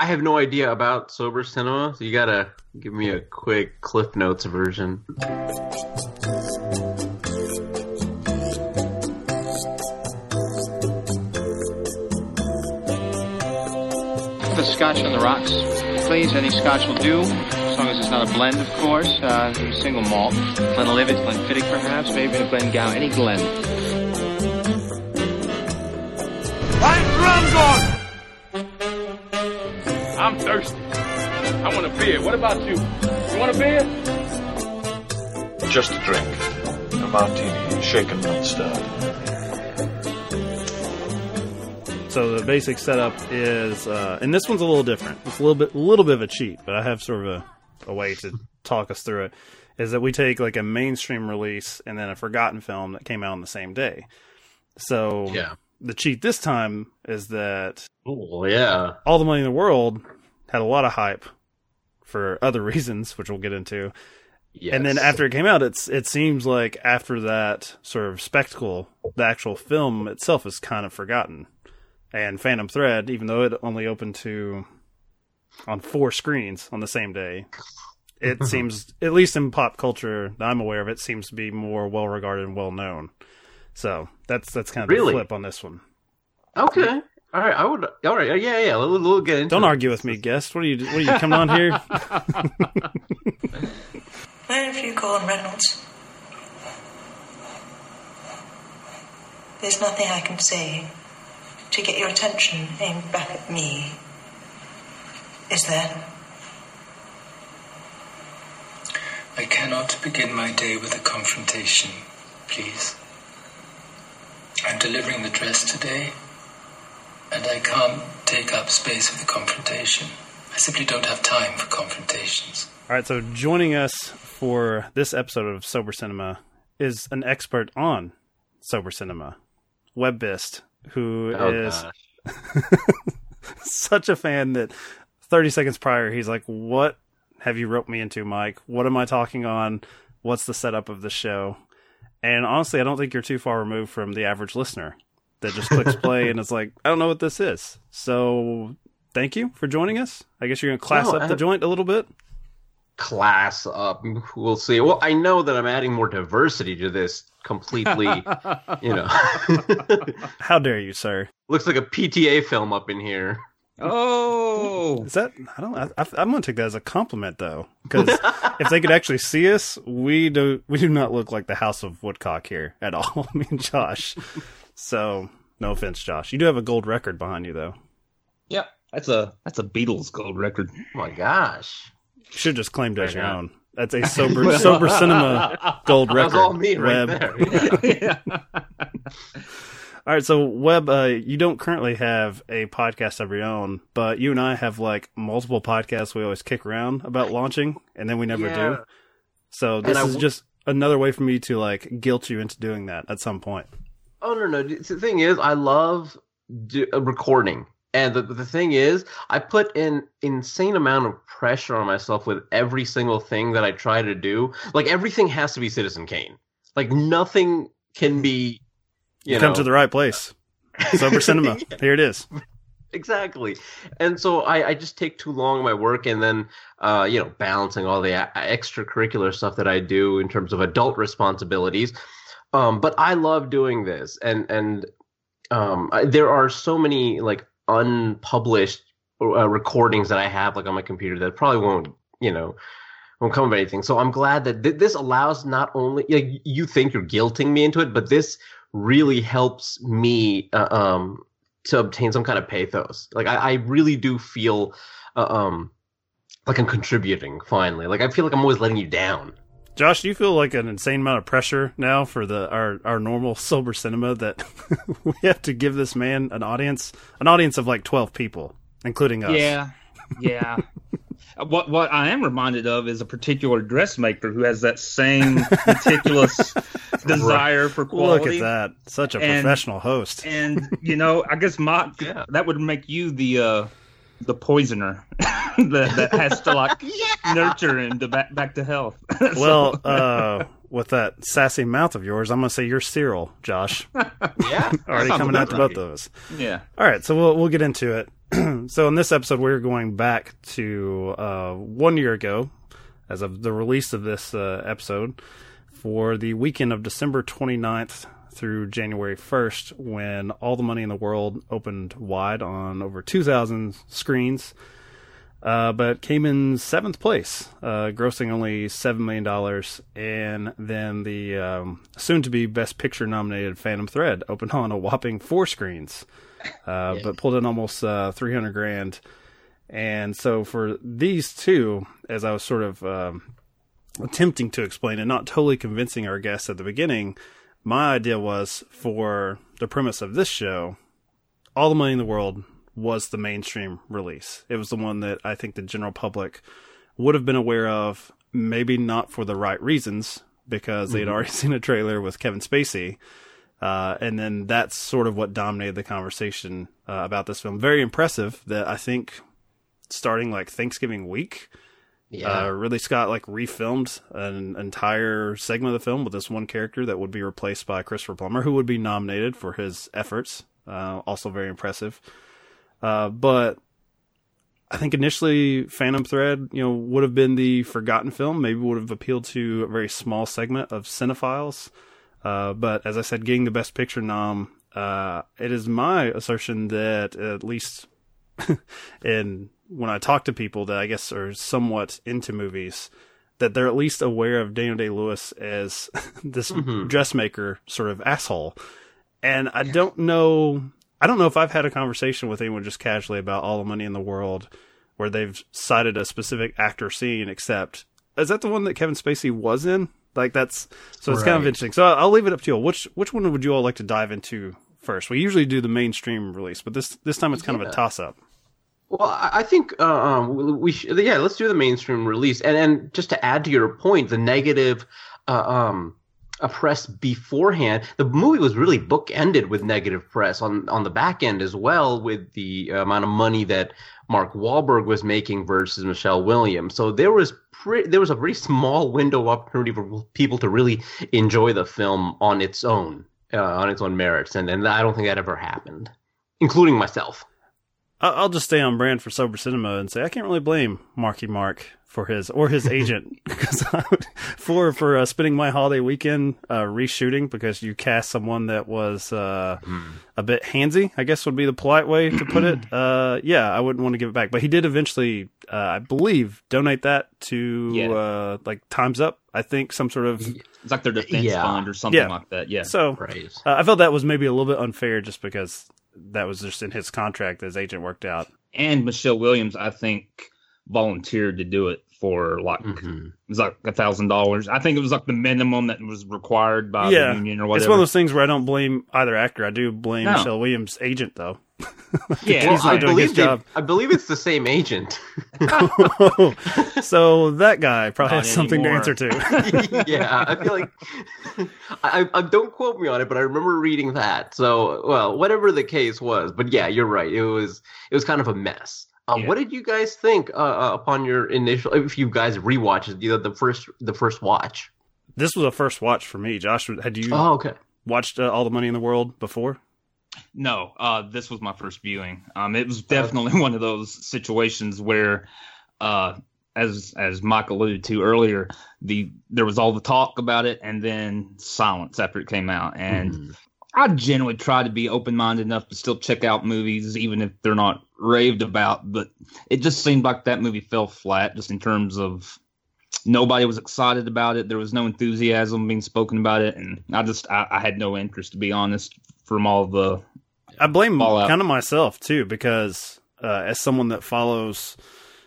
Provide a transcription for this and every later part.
I have no idea about sober cinema, so you gotta give me a quick Cliff Notes version. The scotch on the rocks, please. Any scotch will do, as long as it's not a blend, of course. Uh, single malt. Glenlivet, Glenfiddich, perhaps, maybe a Glengow, any Glen. I'm thirsty. I want a beer. What about you? You want a beer? Just a drink. A martini, shaken, not stirred. So the basic setup is, uh, and this one's a little different. It's a little bit, a little bit of a cheat, but I have sort of a, a way to talk us through it. Is that we take like a mainstream release and then a forgotten film that came out on the same day. So Yeah. The cheat this time is that Oh yeah. All the Money in the World had a lot of hype for other reasons, which we'll get into. Yes. And then after it came out, it's it seems like after that sort of spectacle, the actual film itself is kind of forgotten. And Phantom Thread, even though it only opened to on four screens on the same day, it seems at least in pop culture that I'm aware of, it seems to be more well regarded and well known. So that's that's kind of Really? the flip on this one. Okay. All right. I would. All right. Yeah. Yeah. We'll, we'll get into. Don't it. argue with me, guest. What are you? What are you coming on here? Where have you gone, Reynolds? There's nothing I can say to get your attention aimed back at me. Is there? I cannot begin my day with a confrontation, please. I'm delivering the dress today, and I can't take up space with a confrontation. I simply don't have time for confrontations. All right, so joining us for this episode of Sober Cinema is an expert on sober cinema, Webbist, who oh, is Oh, gosh. such a fan that 30 seconds prior he's like, "What have you roped me into, Mike? What am I talking on? What's the setup of the show?" And honestly, I don't think you're too far removed from the average listener that just clicks play and is like, "I don't know what this is." So, thank you for joining us. I guess you're going to class No, up the joint a little bit. class up. We'll see. Well, I know that I'm adding more diversity to this completely. you know, How dare you, sir? looks like a PTA film up in here. Oh, Is that I don't I, I, I'm gonna take that as a compliment though because if they could actually see us, we do we do not look like the House of Woodcock here at all. I mean, Josh. So no offense, Josh. You do have a gold record behind you though. yeah. That's a that's a Beatles gold record. Oh my gosh. You should just claim it as your on. own. That's a sober sober cinema gold record. was all me right Webb. there. All right, so Webb, uh, you don't currently have a podcast of your own, but you and I have like multiple podcasts we always kick around about launching, and then we never Yeah. do. So this is just another way for me to like guilt you into doing that at some point. Oh no no. The thing is, I love do, uh, recording, and the the thing is, I put an insane amount of pressure on myself with every single thing that I try to do. Like everything has to be Citizen Kane. Like nothing can be. You, You come to the right place. Sober Cinema. Here it is. exactly and so I, I just take too long in my work and then uh, you know balancing all the a- extracurricular stuff that i do in terms of adult responsibilities um, but i love doing this and and um, I, there are so many like unpublished uh, recordings that i have like on my computer that probably won't you know won't come of anything so i'm glad that th- this allows not only like you think you're guilting me into it but this really helps me uh, um to obtain some kind of pathos. Like I, I really do feel, uh, um, like I'm contributing finally. Like I feel like I'm always letting you down. Josh, do you feel like an insane amount of pressure now for the our, our normal sober cinema that we have to give this man an audience, an audience of like twelve people, including us? Yeah, yeah. what what I am reminded of is a particular dressmaker who has that same meticulous desire for quality. Look at that, such a And- professional host. And you know, I guess my Yeah. that would make you the uh the poisoner that, that has to like nurture him to back back to health. So- Well, uh, with that sassy mouth of yours, I'm gonna say you're Cyril, Josh. Yeah, Already coming about after right. both of us. yeah. All right, so we'll we'll get into it. so in this episode, we're going back to uh, one year ago, as of the release of this uh, episode, for the weekend of December 29th through January 1st, when All the Money in the World opened wide on over 2,000 screens, uh, but came in seventh place, uh, grossing only $7 million. And then the um, soon to be Best Picture nominated Phantom Thread opened on a whopping four screens, uh, but pulled in almost uh, 300 grand. And so for these two, as I was sort of um, attempting to explain and not totally convincing our guests at the beginning, my idea was for the premise of this show, all the money in the world was the mainstream release. It was the one that I think the general public would have been aware of, maybe not for the right reasons, because they had already seen a trailer with Kevin Spacey. Uh, and then that's sort of what dominated the conversation uh, about this film. Very impressive that I think starting like Thanksgiving week, Yeah. uh, Ridley Scott like refilmed an entire segment of the film with this one character that would be replaced by Christopher Plummer, who would be nominated for his efforts. Uh, also very impressive. Uh, but I think initially Phantom Thread, you know, would have been the forgotten film. Maybe would have appealed to a very small segment of cinephiles. Uh, but as I said, getting the Best Picture nom, uh, it is my assertion that at least in when I talk to people that I guess are somewhat into movies, that they're at least aware of Daniel Day Lewis as this dressmaker sort of asshole. And I don't know I don't know if I've had a conversation with anyone just casually about all the money in the world where they've cited a specific actor scene except is that the one that Kevin Spacey was in? Like that's so it's kind of interesting. So I'll leave it up to you. all. Which which one would you all like to dive into first? We usually do the mainstream release, but this this time it's kind of a toss up. Well, I I think uh, um, we we sh- yeah, let's do the mainstream release, and and just to add to your point, the negative uh, um, uh, press beforehand, the movie was really bookended with negative press on on the back end as well, with the amount of money that Mark Wahlberg was making versus Michelle Williams. So there was pre- there was a very small window opportunity for people to really enjoy the film on its own, uh, on its own merits, and and I don't think that ever happened, including myself. I- I'll just stay on brand for sober cinema and say I can't really blame Marky Mark for his or his agent because for for uh, spending my holiday weekend uh, reshooting because you cast someone that was uh, a bit handsy. I guess would be the polite way to put it. Uh, yeah, I wouldn't want to give it back, but he did eventually, uh, I believe, donate that to Yeah. uh, like Times Up. I think some sort of It's like their defense Yeah. fund or something Yeah. like that. Yeah. so. Right. Uh, I felt that was maybe a little bit unfair just because that was just in his contract his agent worked out. and Michelle Williams, I think, volunteered to do it for like Mhm. it was like a thousand dollars. I think it was like the minimum that was required by yeah, the union or whatever. it's one of those things where I don't blame either actor. I do blame No. Michelle Williams' agent, though. yeah, He's not I believe they- job. I believe it's the same agent. so that guy probably Not has something anymore. to answer to. yeah, I feel like I, I don't quote me on it, but I remember reading that. So, well, whatever the case was, but yeah, you're right. It was it was kind of a mess. Uh, Yeah. What did you guys think uh, uh, upon your initial? If you guys rewatched it, you know, the first the first watch. this was a first watch for me. Josh, had you Oh, okay. watched uh, All the Money in the World before? No, uh, this was my first viewing. Um, it was definitely one of those situations where, uh, as as Mike alluded to earlier, the there was all the talk about it and then silence after it came out. And Mhm. I generally try to be open minded enough to still check out movies, even if they're not raved about. But it just seemed like that movie fell flat, just in terms of nobody was excited about it. There was no enthusiasm being spoken about it, and I just I, I had no interest, to be honest, from all the I blame Fallout. kind of myself too because uh, as someone that follows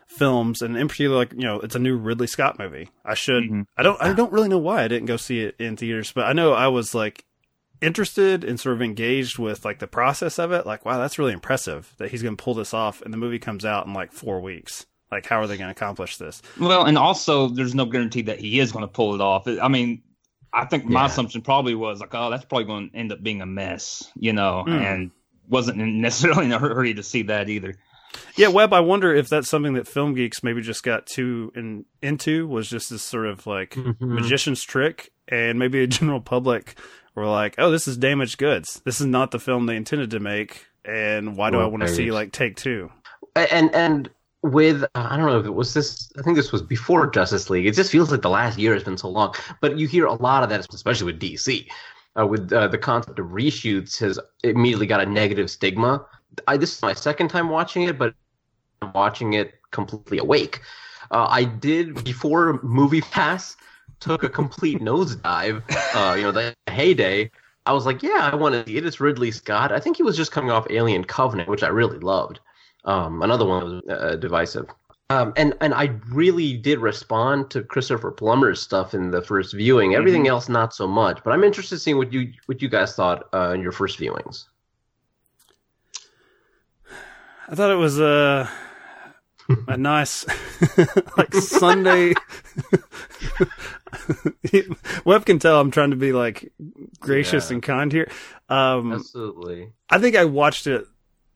films and in particular like you know it's a new Ridley Scott movie. I should Mhm. I don't I don't really know why I didn't go see it in theaters, but I know I was like interested and sort of engaged with like the process of it. Like wow, that's really impressive that he's going to pull this off and the movie comes out in like 4 weeks. Like how are they going to accomplish this? Well, and also there's no guarantee that he is going to pull it off. I mean, I think my Yeah. assumption probably was like, oh, that's probably going to end up being a mess, you know, Mm. and wasn't necessarily in a hurry to see that either. Yeah, Webb, I wonder if that's something that film geeks maybe just got too in, into was just this sort of like Mhm. magician's trick, and maybe a general public were like, "Oh, this is damaged goods. This is not the film they intended to make." And why do I want to see like Take Two? and and with uh, I don't know if it was this. I think this was before Justice League. It just feels like the last year has been so long. But you hear a lot of that, especially with DC. Uh, with uh, the concept of reshoots has immediately got a negative stigma. I, this is my second time watching it, but I'm watching it completely awake. Uh, I did before Movie Pass took a complete nosedive. Uh, you know, the heyday. I was like, yeah, I want to see it. It's Ridley Scott. I think he was just coming off Alien Covenant, which I really loved. Um, another one was uh, divisive. Um, and and I really did respond to Christopher Plummer's stuff in the first viewing. Everything else, not so much. But I'm interested in seeing what you what you guys thought uh, in your first viewings. I thought it was a a nice like Sunday. Webb can tell I'm trying to be like gracious Yeah. and kind here. Um, Absolutely. I think I watched it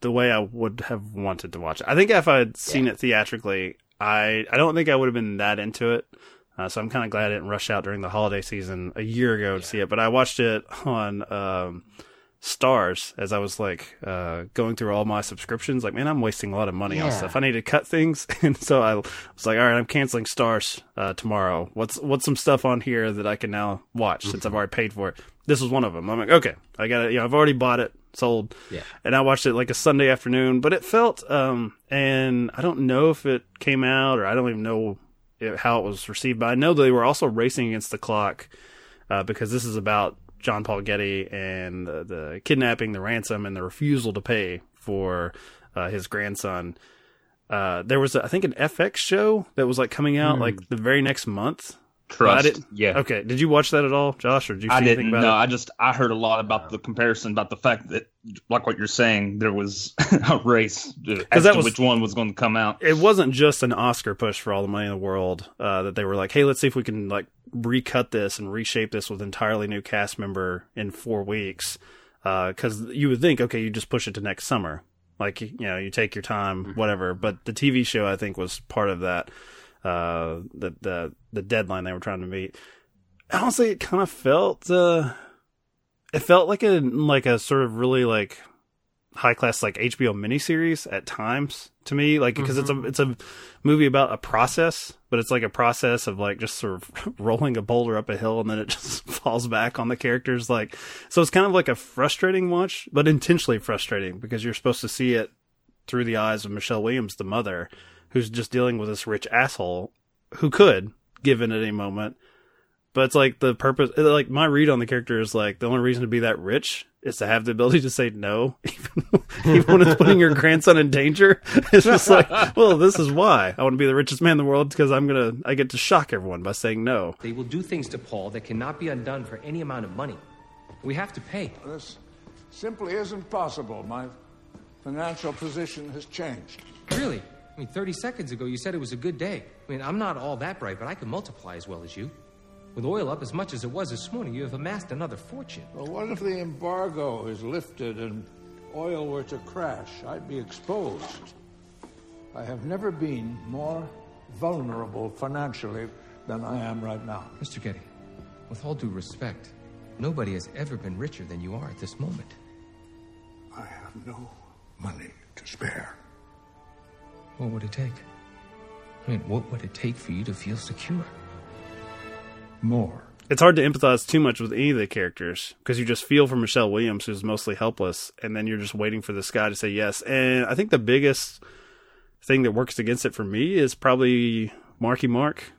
the way I would have wanted to watch it. I think if I had seen it theatrically, I I don't think I would have been that into it. Uh, so I'm kind of glad I didn't rush out during the holiday season a year ago to see it. But I watched it on um, Starz as I was like uh, going through all my subscriptions. Like, man, I'm wasting a lot of money on stuff. I need to cut things, and so I was like, all right, I'm canceling Starz uh, tomorrow. What's what's some stuff on here that I can now watch since I've already paid for it? This was one of them. I'm like, okay, I got it. You know, I've already bought it, sold Yeah. and I watched it like a Sunday afternoon, but it felt, um, and I don't know if it came out or I don't even know it, how it was received, but I know they were also racing against the clock, uh, because this is about John Paul Getty and the, the kidnapping, the ransom, and the refusal to pay for, uh, his grandson. Uh, there was, a, I think, an FX show that was like coming out like the very next month. Trust. Yeah. Okay. Did you watch that at all, Josh, or did you see I didn't about know. it? I just I heard a lot about the comparison about the fact that, like what you're saying, there was a race uh, as that to was- which one was going to come out. it wasn't just an Oscar push for all the money in the world. Uh, that they were like, hey, let's see if we can like recut this and reshape this with entirely new cast member in four weeks. Because you would think, okay, you just push it to next summer, like you know, you take your time, whatever. But the TV show, I think, was part of that. Uh, the the the deadline they were trying to meet. Honestly, it kind of felt. Uh, it felt like a like a sort of really like high class like HBO miniseries at times to me, like because it's a it's a movie about a process, but it's like a process of like just sort of rolling a boulder up a hill and then it just falls back on the characters. Like so, it's kind of like a frustrating watch, but intentionally frustrating because you're supposed to see it through the eyes of Michelle Williams, the mother, who's just dealing with this rich asshole who could given at any moment. But it's like the purpose, uh, like my read on the character is like the only reason to be that rich is to have the ability to say no, even, even when it's putting your grandson in danger. It's just like, well, this is why I want to be the richest man in the world because I'm gonna, I get to shock everyone by saying no. They will do things to Paul that cannot be undone for any amount of money. We have to pay. This simply isn't possible. My financial position has changed. Really? I mean, 30 seconds ago you said it was a good day. I mean, I'm not all that bright, but I can multiply as well as you. With oil up as much as it was this morning, you have amassed another fortune. Well, what if the embargo is lifted and oil were to crash? I'd be exposed. I have never been more vulnerable financially than I am right now. Mr. Getty, with all due respect, nobody has ever been richer than you are at this moment. I have no money to spare. What would it take? I mean, what would it take for you to feel secure? More. It's hard to empathize too much with any of the characters because you just feel for Michelle Williams, who's mostly helpless, and then you're just waiting for this guy to say yes. And I think the biggest thing that works against it for me is probably Marky Mark,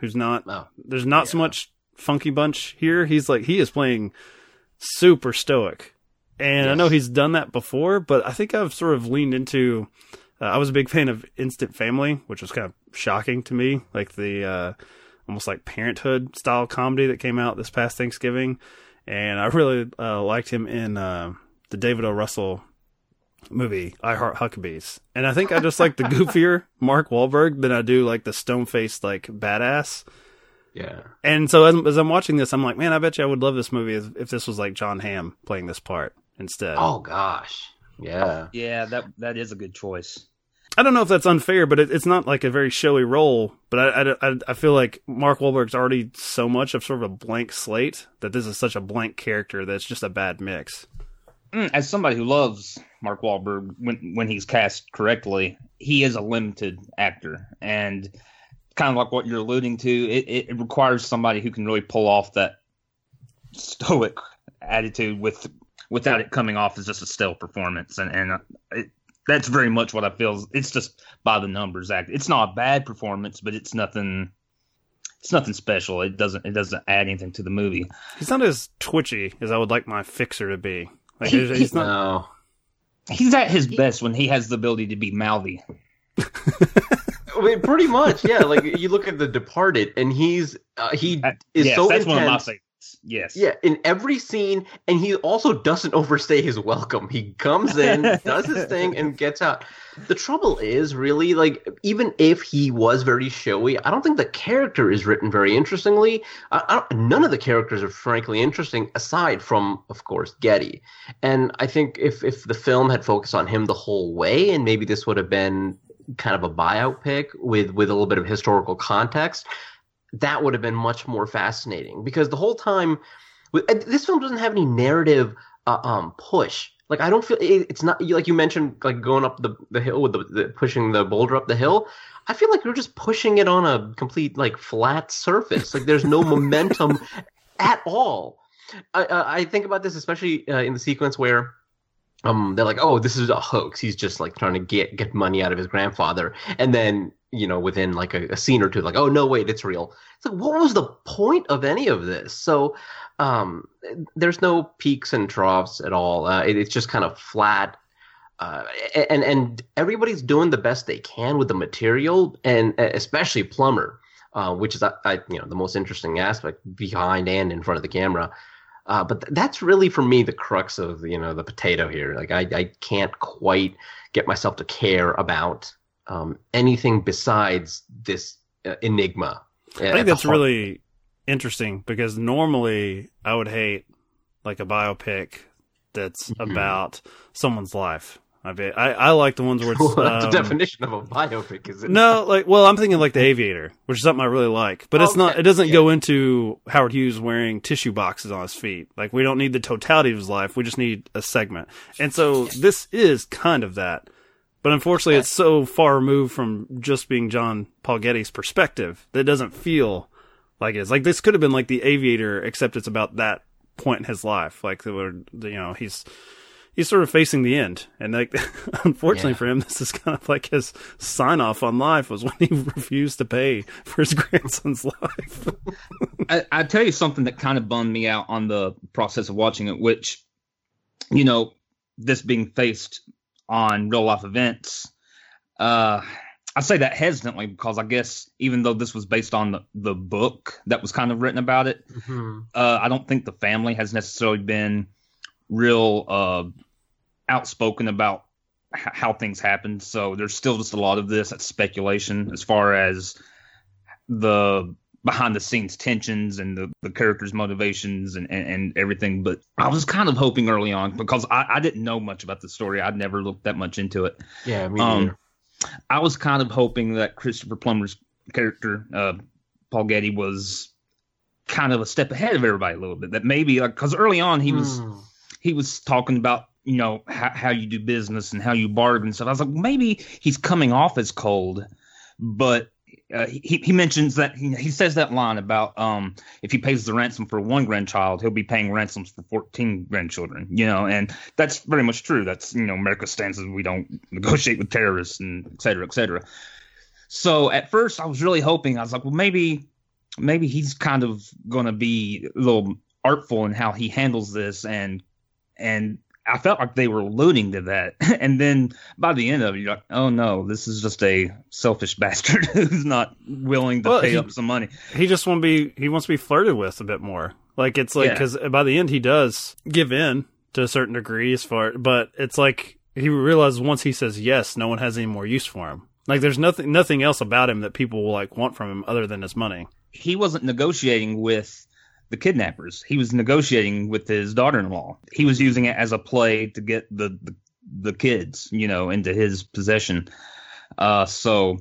who's not. Oh, there's not so much Funky Bunch here. He's like he is playing super stoic, and I know he's done that before, but I think I've sort of leaned into. Uh, I was a big fan of Instant Family, which was kind of shocking to me, like the uh, almost like Parenthood style comedy that came out this past Thanksgiving, and I really uh, liked him in uh, the David O. Russell movie I Heart Huckabees, and I think I just like the goofier Mark Wahlberg than I do like the stone faced like badass. Yeah. And so as, as I'm watching this, I'm like, man, I bet you I would love this movie if, if this was like Jon Hamm playing this part instead. Oh gosh. Yeah. Yeah, that that is a good choice. I don't know if that's unfair, but it, it's not like a very showy role. But I, I, I, I feel like Mark Wahlberg's already so much of sort of a blank slate that this is such a blank character that it's just a bad mix. mm, as somebody who loves Mark Wahlberg when when he's cast correctly, he is a limited actor, and kind of like what you're alluding to, it, it requires somebody who can really pull off that stoic attitude with without it coming off as just a stale performance, and and uh, it, that's very much what I feel. It's just by the numbers act. It's not a bad performance, but it's nothing. It's nothing special. It doesn't. It doesn't add anything to the movie. He's not as twitchy as I would like my fixer to be. Like he's, he's not. No. He's at his best when he has the ability to be mouthy. I mean, pretty much, yeah. Like you look at The Departed, and he's uh, he is yes, so that's intense. one of my favorites. Yes. Yeah, in every scene, and he also doesn't overstay his welcome. He comes in, does his thing, and gets out. The trouble is, really, like, even if he was very showy, I don't think the character is written very interestingly. I, I none of the characters are frankly interesting, aside from, of course, Getty. And I think if if the film had focused on him the whole way, and maybe this would have been kind of a biopic with with a little bit of historical context that would have been much more fascinating because the whole time this film doesn't have any narrative uh, um, push. Like i don't feel it, it's not like you mentioned like going up the, the hill with the, the pushing the boulder up the hill. I feel like you're just pushing it on a complete like flat surface. Like there's no momentum at all. I, I, I think about this especially uh, in the sequence where um, they're like, oh, this is a hoax. He's just like trying to get get money out of his grandfather, and then you know, within like a, a scene or two, like, oh no, wait, it's real. It's like, what was the point of any of this? So, um, there's no peaks and troughs at all. Uh, it, it's just kind of flat. Uh, and and everybody's doing the best they can with the material, and especially Plummer, uh, which is I, you know the most interesting aspect behind and in front of the camera. Uh, but th- that's really for me the crux of you know the potato here. Like I, I can't quite get myself to care about um, anything besides this uh, enigma. I think that's really interesting because normally I would hate like a biopic that's mm-hmm. about someone's life. I mean, I, I like the ones where it's well, that's um, the definition of a biopic, is it? No, like well, I'm thinking like The Aviator, which is something I really like, but it's Okay, not. It doesn't yeah. go into Howard Hughes wearing tissue boxes on his feet. Like we don't need the totality of his life. We just need a segment, and so this is kind of that. But unfortunately, it's so far removed from just being John Paul Getty's perspective that it doesn't feel like it is. Like this could have been like The Aviator, except it's about that point in his life. Like you know, he's he's sort of facing the end, and like unfortunately Yeah. for him, this is kind of like his sign off on life was when he refused to pay for his grandson's life. I, I tell you something that kind of bummed me out on the process of watching it, which, you know, this being based on real life events. Uh, I say that hesitantly because I guess even though this was based on the, the book that was kind of written about it, Mhm. uh, I don't think the family has necessarily been real uh, outspoken about h- how things happened. So there's still just a lot of this that's speculation as far as the behind the scenes tensions and the, the characters' motivations and, and, and everything. But I was kind of hoping early on because I, I didn't know much about the story. I'd never looked that much into it. Yeah, me Um. I was kind of hoping that Christopher Plummer's character, uh, Paul Getty, was kind of a step ahead of everybody a little bit. That maybe like because early on he was Hmm. he was talking about you know how, how you do business and how you bargain and stuff. I was like, maybe he's coming off as cold, but uh, he he mentions that he, he says that line about um if he pays the ransom for one grandchild, he'll be paying ransoms for fourteen grandchildren. You know, and that's very much true. That's you know America's stance is we don't negotiate with terrorists and et cetera, et cetera. So at first I was really hoping I was like, well maybe maybe he's kind of gonna be a little artful in how he handles this and and I felt like they were alluding to that. And then by the end of it, you're like, oh no, this is just a selfish bastard who's not willing to Well, pay he- up some money. he just want to be he wants to be flirted with a bit more. Like it's like Yeah. because by the end he does give in to a certain degree as far, but it's like he realizes once he says yes, no one has any more use for him. Like there's nothing nothing else about him that people will like want from him other than his money. He wasn't negotiating with the kidnappers. He was negotiating with his daughter-in-law. He was using it as a play to get the the, the kids, you know, into his possession. Uh, so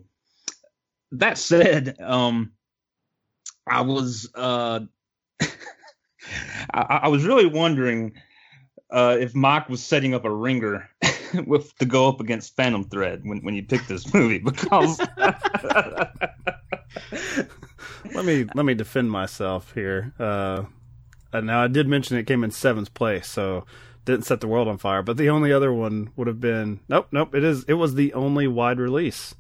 that said, um, I was uh, I, I was really wondering uh, if Mike was setting up a ringer with to go up against Phantom Thread when, when you picked this movie because let me let me defend myself here. Uh, uh, now I did mention it came in seventh place, so didn't set the world on fire. But the only other one would have been nope, nope. It is it was the only wide release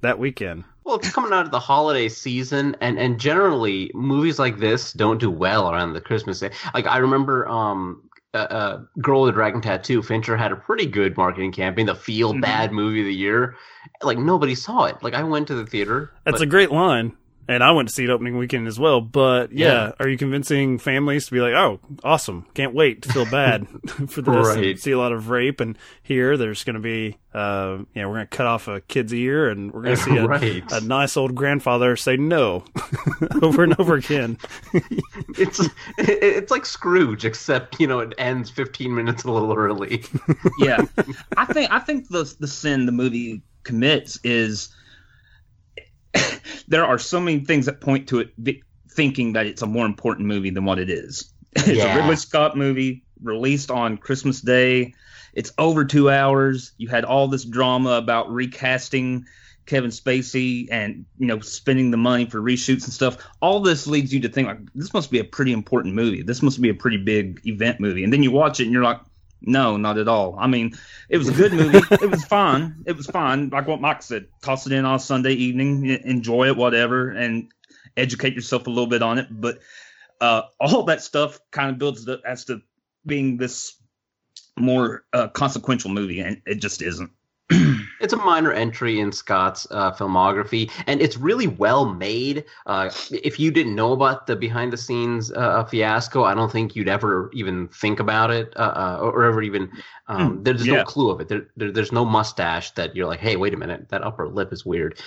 that weekend. Well, it's coming out of the holiday season, and and generally movies like this don't do well around the Christmas day. Like I remember, um, uh, uh, Girl with a Dragon Tattoo, Fincher had a pretty good marketing campaign, the feel bad movie of the year. Like nobody saw it. Like I went to the theater. That's but- a great line. And I went to see it opening weekend as well. But yeah, Yeah. are you convincing families to be like, oh, awesome, can't wait to feel bad for this? and Right. see a lot of rape, and here there's going to be, uh, you know, we're going to cut off a kid's ear, and we're going to see a, Right. a nice old grandfather say no over and over again. it's it's like Scrooge, except you know it ends 15 minutes a little early. yeah, I think I think the the sin the movie commits is there are so many things that point to it thinking that it's a more important movie than what it is. It's Yeah. a Ridley Scott movie released on Christmas Day. It's over two hours. You had all this drama about recasting Kevin Spacey and you know spending the money for reshoots and stuff. All this leads you to think like this must be a pretty important movie. This must be a pretty big event movie. And then you watch it and you're like, no, not at all. I mean, it was a good movie. it was fine. It was fine. Like what Mike said, toss it in on a Sunday evening, enjoy it, whatever, and educate yourself a little bit on it. But uh, all that stuff kind of builds up as to being this more uh, consequential movie, and it just isn't. It's a minor entry in Scott's uh, filmography, and it's really well made. Uh, if you didn't know about the behind the scenes uh, fiasco, I don't think you'd ever even think about it, uh, uh, or ever even. Um, there's yeah. no clue of it. There, there, there's no mustache that you're like, hey, wait a minute, that upper lip is weird.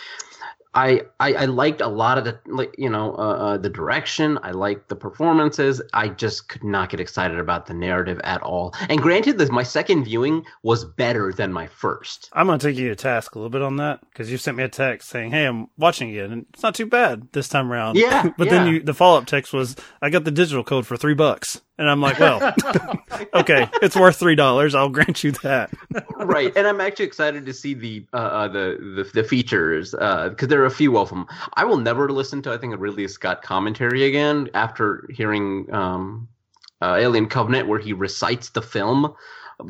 I, I, I liked a lot of the like you know uh, uh, the direction. I liked the performances. I just could not get excited about the narrative at all. And granted, that my second viewing was better than my first. I'm going to take you to task a little bit on that because you sent me a text saying, "Hey, I'm watching it, and it's not too bad this time around." Yeah, but then you the follow up text was, "I got the digital code for three bucks," and I'm like, "Well, okay, it's worth three dollars. I'll grant you that." right, and I'm actually excited to see the uh, uh, the, the the features because there are a few of them. I will never listen to I think a Ridley Scott commentary again after hearing um, uh, Alien Covenant where he recites the film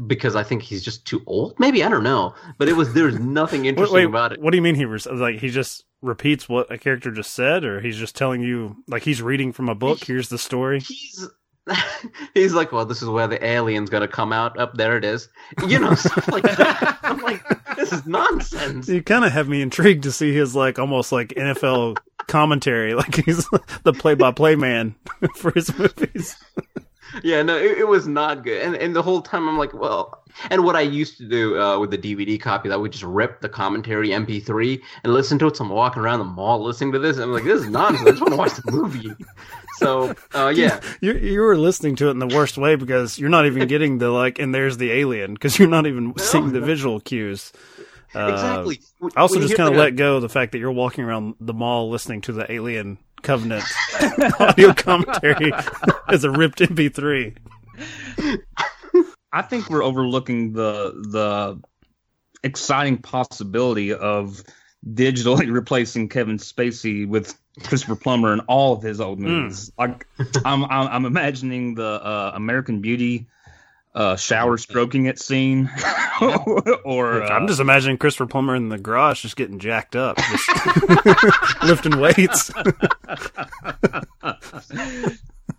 because I think he's just too old. Maybe I don't know, but it was there's nothing interesting wait, about it. what do you mean he was like he just repeats what a character just said, or he's just telling you like he's reading from a book? Here's the story. He's he's like, well, this is where the alien's gonna come out. Up there it is, you know, stuff like that. I'm like, this is nonsense. You kind of have me intrigued to see his like almost like NFL commentary, like he's the play-by-play man for his movies. Yeah, no, it, it was not good. And and the whole time I'm like, well, and what I used to do uh, with the DVD copy, I would just rip the commentary MP3 and listen to it. So I'm walking around the mall listening to this. And I'm like, this is nonsense. I just want to watch the movie. So uh, yeah, You you were listening to it in the worst way because you're not even getting the like, and there's the alien because you're not even seeing the visual cues. Uh, exactly. When- I also when just kind of let go of the fact that you're walking around the mall listening to the Alien Covenant audio commentary as a ripped MP3. I think we're overlooking the the exciting possibility of digitally replacing Kevin Spacey with Christopher Plummer in all of his old movies. Like I'm, I'm I'm imagining the uh, American Beauty uh, shower stroking it scene, or uh, I'm just imagining Christopher Plummer in the garage just getting jacked up, just lifting weights.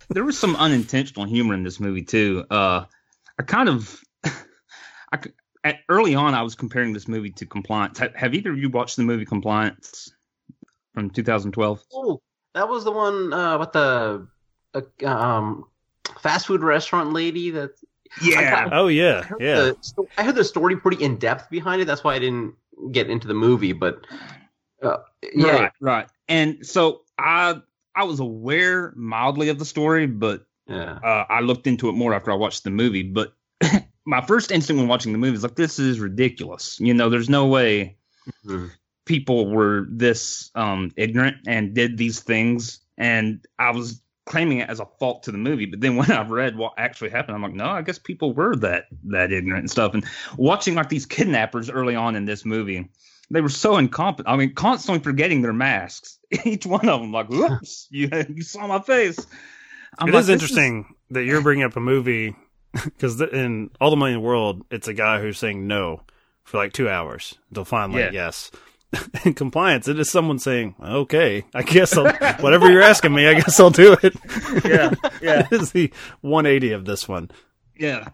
there was some unintentional humor in this movie too. Uh, I kind of, I c- at, early on I was comparing this movie to Compliance. Have, have either of you watched the movie Compliance from 2012? Oh, that was the one uh, with the uh, um, fast food restaurant lady. That Yeah. Oh yeah, I heard yeah. the I heard the story pretty in depth behind it. That's why I didn't get into the movie. But uh, yeah, Right, right. And so I I was aware mildly of the story, but yeah, uh, I looked into it more after I watched the movie. But my first instinct when watching the movie is like, this is ridiculous. You know, there's no way Mhm. People were this um, ignorant and did these things. And I was claiming it as a fault to the movie. But then when I've read what actually happened, I'm like, no, I guess people were that that ignorant and stuff. And watching like these kidnappers early on in this movie, they were so incompetent. I mean, constantly forgetting their masks. Each one of them, like, whoops, you, you saw my face. I'm It like, is interesting that you're bringing up a movie because in All the Money in the World, it's a guy who's saying no for like two hours until finally Yeah. yes. in compliance, it is someone saying, "Okay, I guess I'll, whatever you're asking me, I guess I'll do it." Yeah, yeah. it is the 180 of this one. Yeah.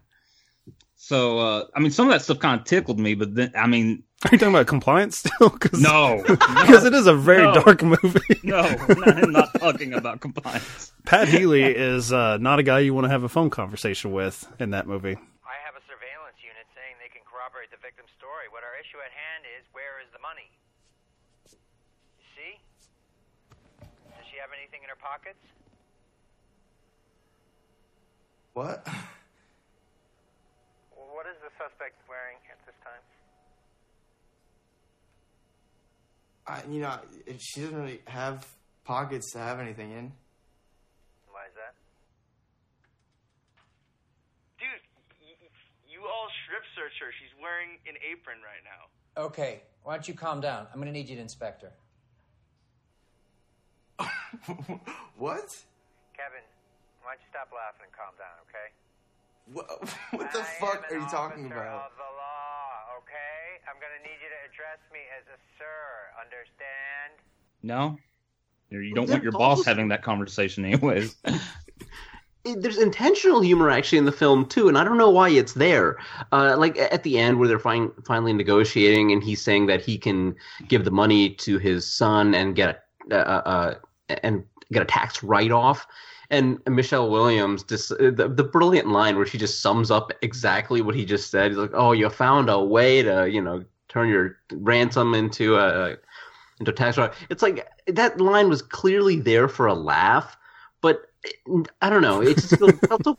So uh, I mean, some of that stuff kind of tickled me, but then I mean, Are you talking about compliance still? Cause, no, because it is a very No. dark movie. no, I'm not talking about compliance. Pat Healy is uh, not a guy you want to have a phone conversation with in that movie. I have a surveillance unit saying they can corroborate the victim's story. What our issue at hand is where is the money? You see? Does she have anything in her pockets? What? Well, what is the suspect wearing at this time? I, you know, she doesn't really have pockets to have anything in. Why is that? Dude, y- y- you all strip search her. She's wearing an apron right now. Okay, why don't you calm down? I'm gonna need you to inspect her. What? Kevin, why don't you stop laughing and calm down, okay? What, what the I fuck are you an talking officer about? Of the law, okay? I'm gonna need you to address me as a sir. Understand? No, you don't Well, want your boss having that conversation, anyways. there's intentional humor actually in the film too, and I don't know why it's there. Uh, like at the end where they're fin- finally negotiating, and he's saying that he can give the money to his son and get a, uh, uh, and get a tax write off. And Michelle Williams, uh, the, the brilliant line where she just sums up exactly what he just said. He's like, "Oh, you found a way to, you know, turn your ransom into a into a tax write." It's like that line was clearly there for a laugh, I don't know. It just feels felt so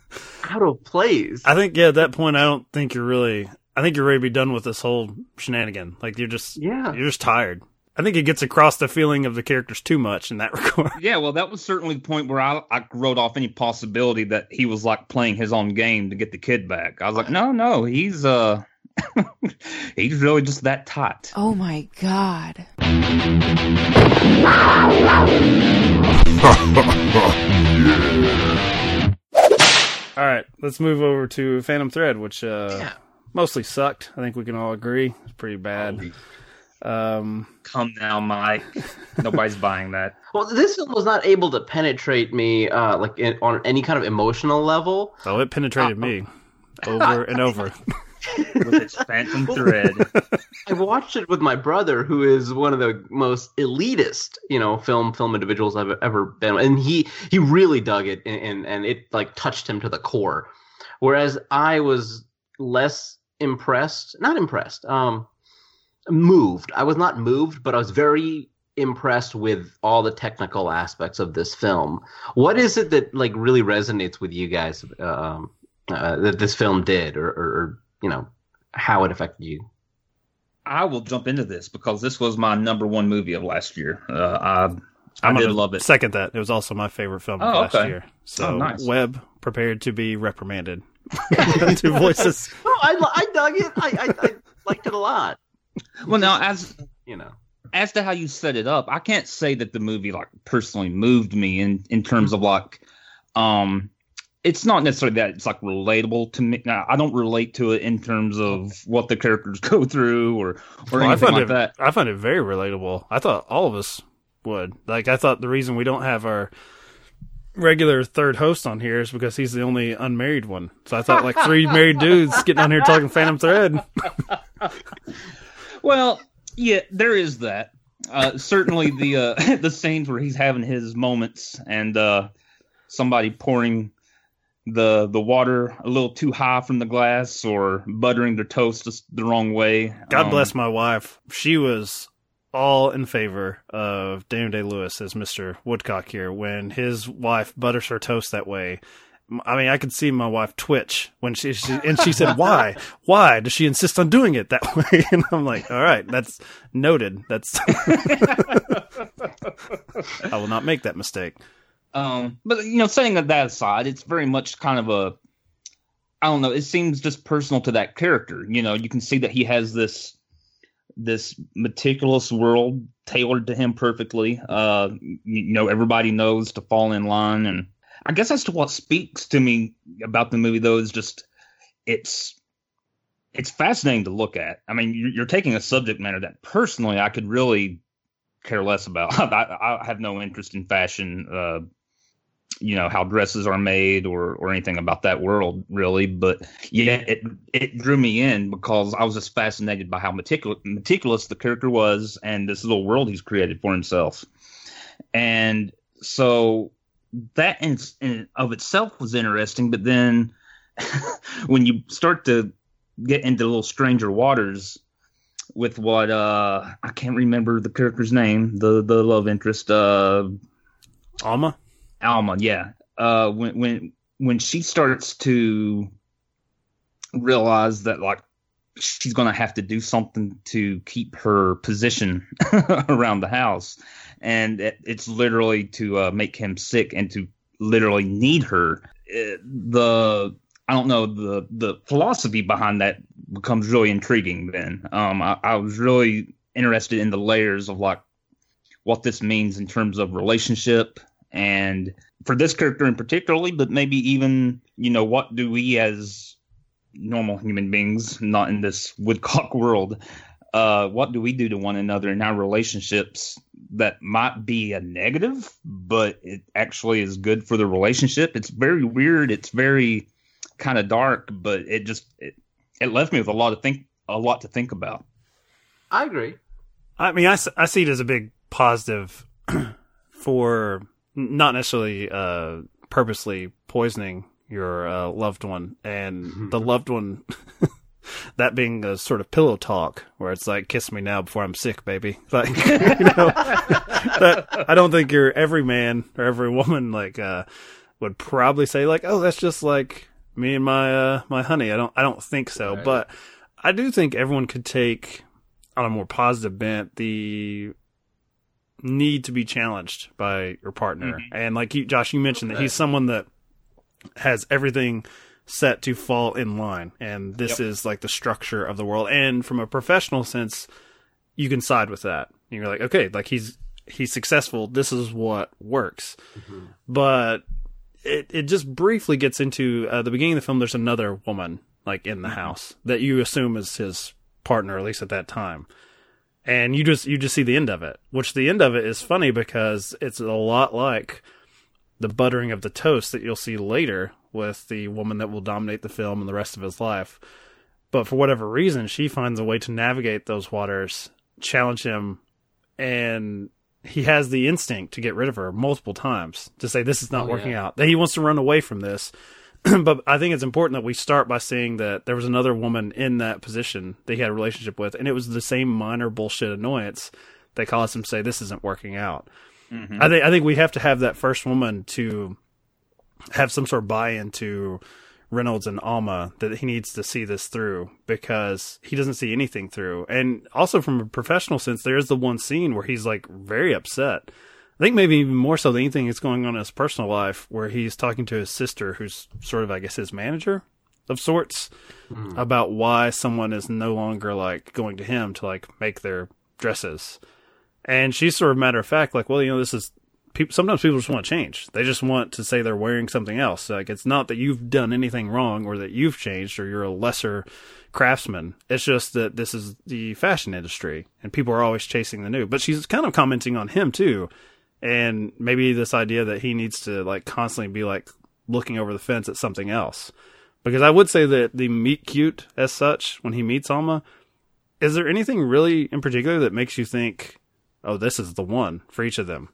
out of place. I think yeah, at that point, I don't think you're really. I think you're ready to be done with this whole shenanigan. Like you're just yeah, you're just tired. I think it gets across the feeling of the characters too much in that regard. yeah, well, that was certainly the point where I, I wrote off any possibility that he was like playing his own game to get the kid back. I was like, no, no, he's uh, he's really just that tight. Oh my god. All right, let's move over to Phantom Thread, which uh, mostly sucked. I think we can all agree it's pretty bad. Um, Come now, Mike. Nobody's buying that. Well, this film was not able to penetrate me uh, like in, on any kind of emotional level. oh, it penetrated me over and over. With its phantom thread. I watched it with my brother, who is one of the most elitist, you know, film film individuals I've ever been, and he he really dug it, and and, and it like touched him to the core. Whereas I was less impressed, not impressed, um, moved. I was not moved, but I was very impressed with all the technical aspects of this film. What is it that like really resonates with you guys um, uh, that this film did, or, or, or you know how it affected you? I will jump into this because this was my number one movie of last year. Uh, I I I'm did love it. Second that. It was also my favorite film of Oh, last okay. year. So Oh, nice. Webb prepared to be reprimanded. Two voices. No, I, I dug it. I, I, I liked it a lot. Well, now as You know, as to how you set it up, I can't say that the movie like personally moved me in in terms of like, um, it's not necessarily that it's like relatable to me. I don't relate to it in terms of what the characters go through or or Well, I anything like it, that. I found it very relatable. I thought all of us would. Like, I thought the reason we don't have our regular third host on here is because he's the only unmarried one. So I thought like three married dudes getting on here talking Phantom Thread. Well, yeah, there is that. Uh, certainly the uh, the scenes where he's having his moments and uh, somebody pouring the the water a little too high from the glass or buttering their toast just the wrong way. God Um, bless my wife. She was all in favor of Daniel Day Lewis as Mr. Woodcock here when his wife butters her toast that way. I mean, I could see my wife twitch when she, she and she said, "Why? Why does she insist on doing it that way?" And I'm like, "All right, that's noted. That's I will not make that mistake." Um, but you know, setting that aside, it's very much kind of a I don't know. It seems just personal to that character. You know, you can see that he has this this meticulous world tailored to him perfectly. Uh, you, know, everybody knows to fall in line, and I guess that's to what speaks to me about the movie, though, is just it's it's fascinating to look at. I mean, you're, you're taking a subject matter that personally I could really care less about. I, I have no interest in fashion. Uh, you know how dresses are made or or anything about that world really. But yeah it it drew me in because i was just fascinated by how meticulous meticulous the character was and this little world he's created for himself. And so that in, in of itself was interesting but then when you start to get into little stranger waters with what uh i can't remember the character's name the the love interest uh alma Alma, yeah. Uh, when when when she starts to realize that like she's gonna have to do something to keep her position around the house, and it, it's literally to uh, make him sick and to literally need her. It, the I don't know the the philosophy behind that becomes really intriguing. Then um, I, I was really interested in the layers of like what this means in terms of relationship and for this character in particularly, but maybe even you know what do we as normal human beings, not in this woodcock world, uh, what do we do to one another in our relationships that might be a negative, but it actually is good for the relationship? It's very weird. It's very kind of dark, but it just it, it left me with a lot of think a lot to think about. I agree. I mean, I, I see it as a big positive for not necessarily uh, purposely poisoning your uh, loved one, and the loved one. that being a sort of pillow talk where it's like kiss me now before I'm sick, baby. Like you know, that, I don't think your every man or every woman like uh, would probably say like, oh, that's just like me and my uh, my honey. I don't I don't think so, right. but I do think everyone could take on a more positive bent the need to be challenged by your partner. Mm-hmm. And like you, Josh, you mentioned that he's someone that has everything set to fall in line, and this yep. is like the structure of the world. And from a professional sense, you can side with that. And you're like, okay, like he's he's successful. This is what works. Mm-hmm. But it it just briefly gets into uh, the beginning of the film. There's another woman like in the mm-hmm. house that you assume is his partner, at least at that time and you just you just see the end of it which the end of it is funny because it's a lot like the buttering of the toast that you'll see later with the woman that will dominate the film and the rest of his life. But for whatever reason she finds a way to navigate those waters challenge him and he has the instinct to get rid of her multiple times to say this is not oh, working yeah. out. That he wants to run away from this but I think it's important that we start by saying that there was another woman in that position that he had a relationship with, and it was the same minor bullshit annoyance that caused him to say this isn't working out. Mm-hmm. I think I think we have to have that first woman to have some sort of buy-in to Reynolds and Alma that he needs to see this through because he doesn't see anything through. And also from a professional sense, there is the one scene where he's like very upset I think maybe even more so than anything that's going on in his personal life, where he's talking to his sister, who's sort of, I guess, his manager of sorts, mm. about why someone is no longer like going to him to like make their dresses. And she's sort of matter of fact, like, well, you know, this is people. Sometimes people just want to change. They just want to say they're wearing something else. Like, it's not that you've done anything wrong or that you've changed or you're a lesser craftsman. It's just that this is the fashion industry and people are always chasing the new. But she's kind of commenting on him too and maybe this idea that he needs to like constantly be like looking over the fence at something else. Because I would say that the meet cute as such when he meets Alma, is there anything really in particular that makes you think, oh, this is the one for each of them?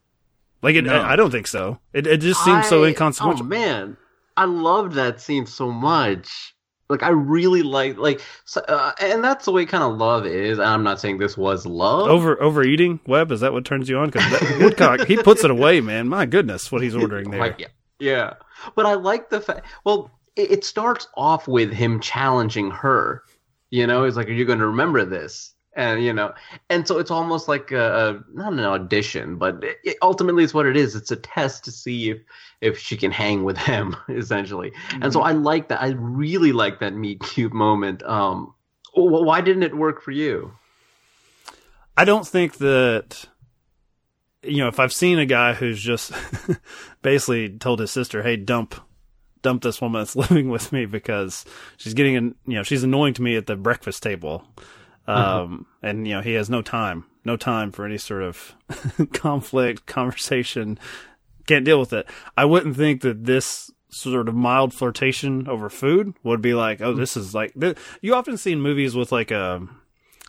Like, it, no. I, I, don't think so. It, it just seems I, so inconsequential. Oh man, I loved that scene so much. Like I really like like, so, uh, and that's the way kind of love is. I'm not saying this was love. Over overeating, Webb is that what turns you on? Because Woodcock he puts it away, man. My goodness, what he's ordering there. Like, yeah, yeah. But I like the fact. Well, it, it starts off with him challenging her. You know, he's like, "Are you going to remember this?" And you know, and so it's almost like a, a not an audition, but it, it, ultimately it's what it is. It's a test to see if if she can hang with him, essentially. Mm-hmm. And so I like that. I really like that meet cute moment. Um, why didn't it work for you? I don't think that you know if I've seen a guy who's just basically told his sister, "Hey, dump." Dump this woman that's living with me because she's getting, an, you know, she's annoying to me at the breakfast table. Mm-hmm. Um, mm-hmm. and you know, he has no time, no time for any sort of conflict, conversation. Can't deal with it. I wouldn't think that this sort of mild flirtation over food would be like, oh, this is like, you often see in movies with like a,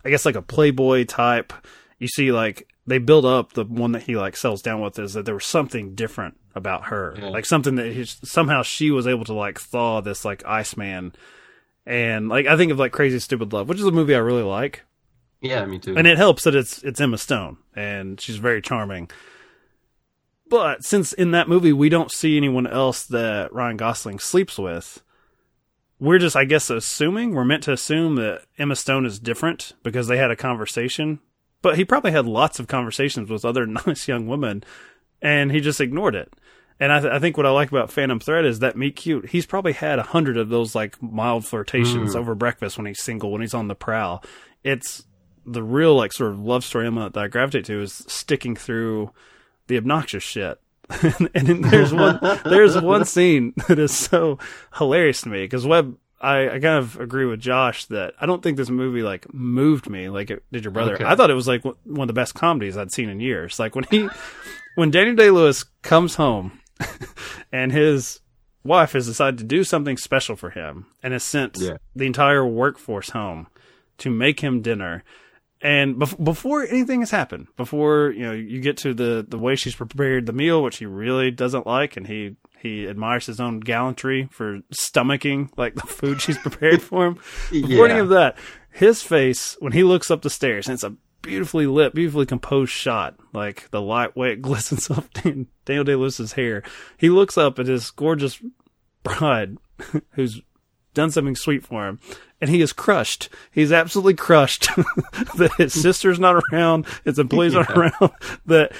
I guess like a Playboy type. You see like they build up the one that he like sells down with is that there was something different about her, yeah. like something that he, somehow she was able to like thaw this like Iceman and like I think of like Crazy Stupid Love, which is a movie I really like. Yeah, me too. And it helps that it's it's Emma Stone and she's very charming. But since in that movie we don't see anyone else that Ryan Gosling sleeps with, we're just I guess assuming we're meant to assume that Emma Stone is different because they had a conversation. But he probably had lots of conversations with other nice young women and he just ignored it. And I, th- I, think what I like about Phantom Thread is that meet cute. He's probably had a hundred of those like mild flirtations mm. over breakfast when he's single, when he's on the prowl. It's the real like sort of love story element that I gravitate to is sticking through the obnoxious shit. and there's one there's one scene that is so hilarious to me because Webb I, I kind of agree with Josh that I don't think this movie like moved me like it did your brother. Okay. I thought it was like one of the best comedies I'd seen in years. Like when he when Daniel Day Lewis comes home and his wife has decided to do something special for him and has sent yeah. the entire workforce home to make him dinner. And bef- before anything has happened, before you know you get to the the way she's prepared the meal, which he really doesn't like, and he he admires his own gallantry for stomaching like the food she's prepared for him. Before yeah. any of that, his face when he looks up the stairs, and it's a beautifully lit, beautifully composed shot. Like the light way it glistens off Daniel Day Lewis's hair. He looks up at his gorgeous bride, who's done something sweet for him, and he is crushed. He's absolutely crushed that his sister's not around, his employees yeah. aren't around, that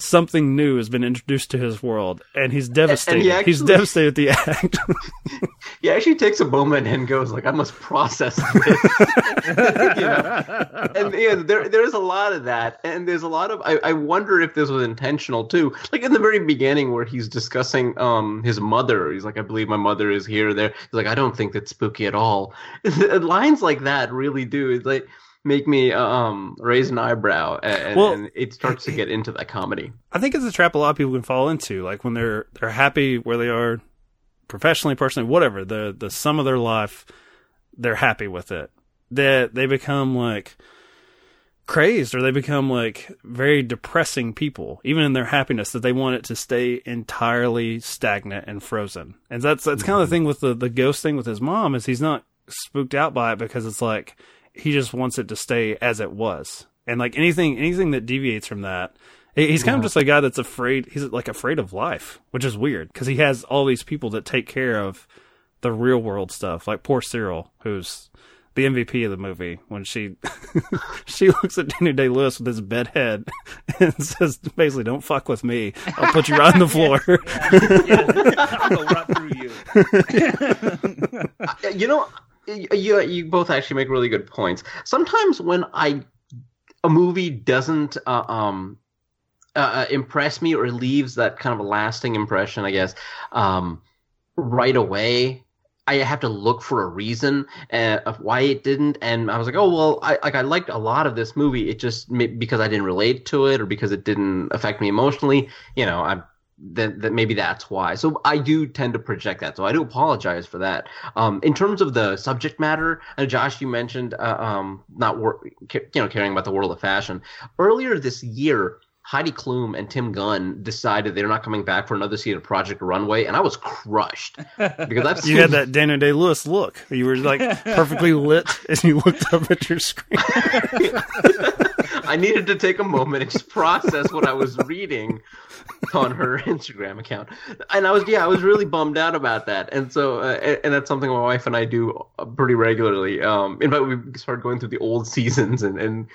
something new has been introduced to his world, and he's devastated. And he actually, he's devastated at the act. he actually takes a moment and goes like, "I must process this." you know? And yeah, there there's a lot of that, and there's a lot of. I, I wonder if this was intentional too. Like in the very beginning, where he's discussing um his mother, he's like, "I believe my mother is here." There, he's like, "I don't think that's spooky at all." Lines like that really do. It's like make me um raise an eyebrow and, well, and, it starts to get into that comedy. I think it's a trap a lot of people can fall into like when they're they're happy where they are professionally personally whatever the the sum of their life they're happy with it. That they, they become like crazed or they become like very depressing people even in their happiness that they want it to stay entirely stagnant and frozen. And that's that's mm-hmm. kind of the thing with the the ghost thing with his mom is he's not spooked out by it because it's like he just wants it to stay as it was. And like anything, anything that deviates from that, he's kind yeah. of just a guy that's afraid. He's like afraid of life, which is weird because he has all these people that take care of the real world stuff. Like poor Cyril, who's the MVP of the movie, when she she looks at Daniel Day Lewis with his bed head and says, basically, "Don't fuck with me. I'll put you right on the floor." I'll go right through you. you know, you you both actually make really good points. Sometimes when I a movie doesn't uh, um uh, uh, impress me or leaves that kind of a lasting impression, I guess, um, right away. I have to look for a reason uh, of why it didn't, and I was like, "Oh well, I like I liked a lot of this movie. It just because I didn't relate to it, or because it didn't affect me emotionally. You know, I that, that maybe that's why. So I do tend to project that. So I do apologize for that. Um, in terms of the subject matter, uh, Josh, you mentioned uh, um, not wor- you know caring about the world of fashion. Earlier this year, Heidi Klum and Tim Gunn decided they're not coming back for another season of Project Runway, and I was crushed because I've you had that Daniel Day Lewis look. You were like perfectly lit as you looked up at your screen. I needed to take a moment and just process what I was reading on her Instagram account, and I was yeah, I was really bummed out about that, and so uh, and, that's something my wife and I do uh, pretty regularly. Um, in fact, we started going through the old seasons and and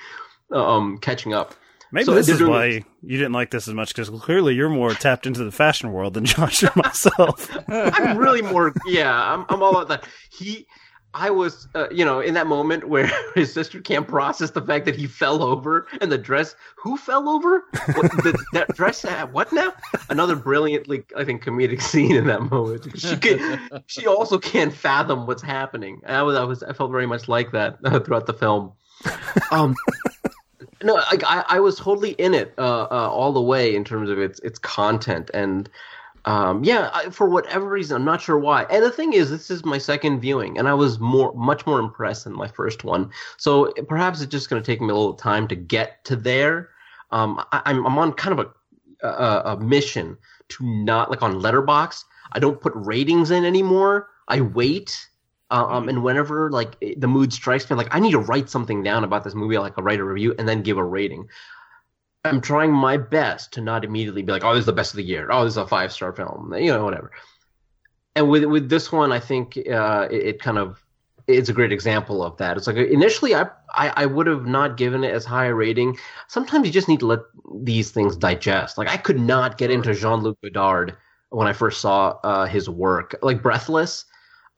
um catching up. Maybe So this is why you didn't like this as much because clearly you're more tapped into the fashion world than Josh or myself. I'm really more yeah. I'm I'm all about that. He. I was, uh, you know, in that moment where his sister can't process the fact that he fell over and the dress. Who fell over? What, the, that dress? uh, What now? Another brilliantly, I think, comedic scene in that moment. She could, she also can't fathom what's happening. I was, I was, I felt very much like that uh, throughout the film. Um, no, I, I was totally in it uh, uh, all the way in terms of its its content and um, yeah, I, for whatever reason, I'm not sure why. And the thing is, this is my second viewing, and I was more, much more impressed than my first one. So perhaps it's just going to take me a little time to get to there. Um, I, I'm, I'm on kind of a, a, a mission to not like on Letterboxd. I don't put ratings in anymore. I wait. Uh, um, and whenever like the mood strikes me, like I need to write something down about this movie, like I write a review and then give a rating. I'm trying my best to not immediately be like, "Oh, this is the best of the year. Oh, this is a five star film." You know, whatever. And with with this one, I think uh, it, it kind of it's a great example of that. It's like initially, I I, I would have not given it as high a rating. Sometimes you just need to let these things digest. Like I could not get into Jean Luc Godard when I first saw uh, his work, like Breathless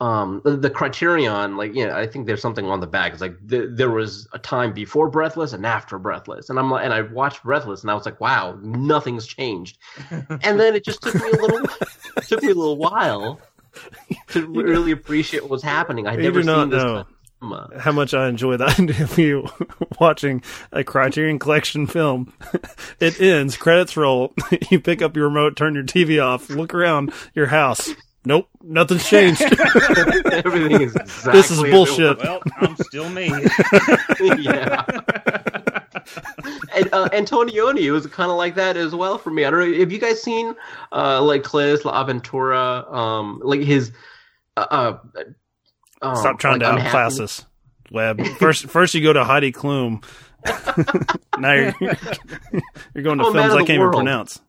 um the, the criterion like you know i think there's something on the back it's like th- there was a time before breathless and after breathless and i'm like and i watched breathless and i was like wow nothing's changed and then it just took me a little took me a little while to really appreciate what was happening You never do not seen this know how much I enjoy of you watching a Criterion Collection film. It ends, credits roll. You pick up your remote, turn your TV off, look around your house. Nope, nothing's changed. everything is exactly this is bullshit. Well, I'm still me. yeah. and uh, Antonioni was kind of like that as well for me. I don't know. Have you guys seen uh, like Cles L'Avventura? Um, like his. Uh, uh, um, Stop trying like to unhappy- outclass us, Webb. First, first you go to Heidi Klum. now you're, you're going to Oh, films I can't even pronounce.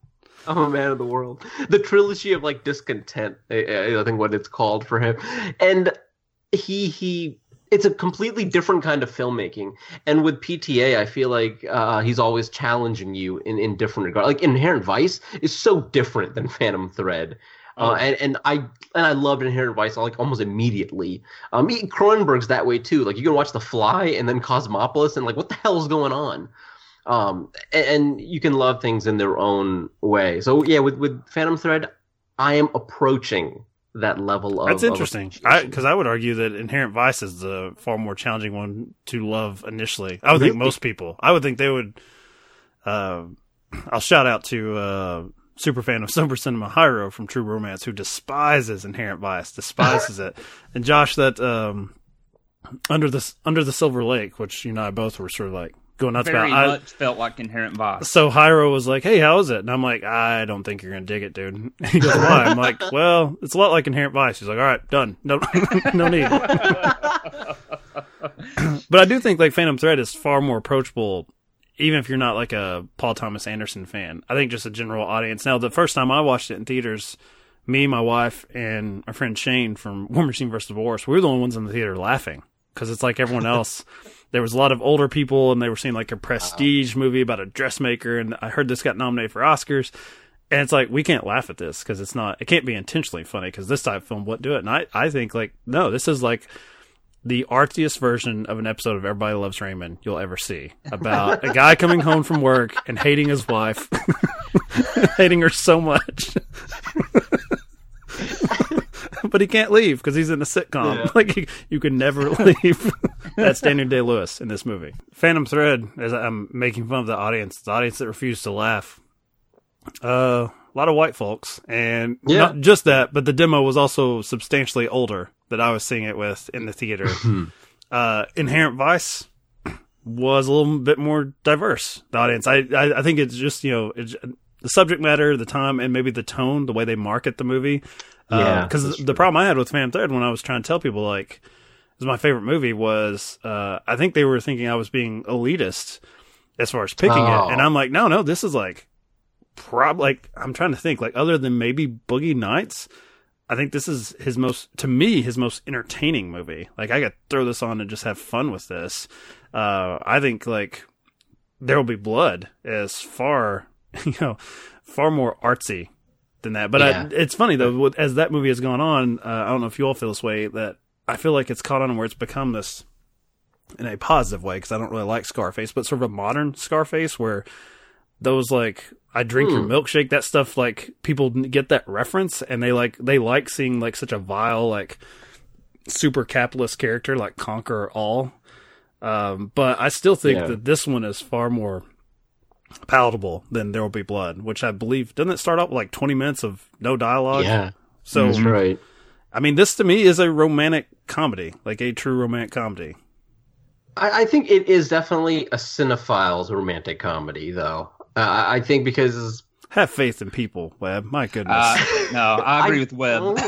I'm a man of the world. The trilogy of like discontent, I, I think what it's called for him, and he he. It's a completely different kind of filmmaking, and with PTA, I feel like uh, he's always challenging you in in different regards. Like Inherent Vice is so different than Phantom Thread. Uh, and and I and I loved Inherent Vice like almost immediately. Um, Cronenberg's that way too. Like you can watch The Fly and then Cosmopolis and like what the hell's going on? Um, and, and you can love things in their own way. So yeah, with with Phantom Thread, I am approaching that level of. That's interesting. Because I, would argue that Inherent Vice is the far more challenging one to love initially. I would think most people. I would think they would. Uh, I'll shout out to uh, super fan of Sober Cinema Hiro from True Romance, who despises Inherent Vice, despises it. And Josh, that um, under the under the Silver Lake, which you and I both were sort of like going nuts Very about. I- much felt like Inherent Vice. so Hyro was like, "Hey, how is it?" And I'm like, "I don't think you're gonna dig it, dude." He goes, "Why?" I'm like, "Well, it's a lot like Inherent Vice." He's like, "All right, done. No, no need." but I do think like Phantom Thread is far more approachable, even if you're not like a Paul Thomas Anderson fan. I think just a general audience. Now, the first time I watched it in theaters, me, my wife, and our friend Shane from War Machine vs. Divorce, we were the only ones in the theater laughing because it's like everyone else. There was a lot of older people, and they were seeing like a prestige movie about a dressmaker, and I heard this got nominated for Oscars. And it's like we can't laugh at this because it's not. It can't be intentionally funny because this type of film wouldn't do it. And I, I think like no, this is like the artsiest version of an episode of Everybody Loves Raymond you'll ever see about a guy coming home from work and hating his wife, hating her so much. but he can't leave because he's in a sitcom. Yeah. Like you, you can never leave. That's Daniel Day Lewis in this movie. Phantom Thread, as I'm making fun of the audience, the audience that refused to laugh. Uh, a lot of white folks, and Yeah. not just that, but the demo was also substantially older that I was seeing it with in the theater. uh, Inherent Vice was a little bit more diverse. The audience, I, I, I think it's just you know it's, the subject matter, the time, and maybe the tone, the way they market the movie. Yeah, because that's the problem I had with Phantom Thread when I was trying to tell people like this is my favorite movie was uh, I think they were thinking I was being elitist as far as picking Oh. it, and I'm like, no, no, this is like prob like I'm trying to think like other than maybe Boogie Nights, I think this is his most to me his most entertaining movie. Like I could throw this on and just have fun with this. Uh, I think like There Will Be Blood is far you know far more artsy than that. But Yeah. I, it's funny though with, as that movie has gone on. Uh, I don't know if you all feel this way that I feel like it's caught on where it's become this in a positive way because I don't really like Scarface, but sort of a modern Scarface where those like I drink your Hmm. milkshake that stuff like people get that reference and they like they like seeing like such a vile like super capitalist character like conquer all. Um, but I still think Yeah. that this one is far more palatable then There Will Be Blood, which I believe doesn't it start out with like twenty minutes of no dialogue? Yeah. So That's right. I mean, this to me is a romantic comedy, like a true romantic comedy. I, I think it is definitely a cinephile's romantic comedy, though. Uh, I I think because Have faith in people, Webb. My goodness. Uh, no, I agree with Webb.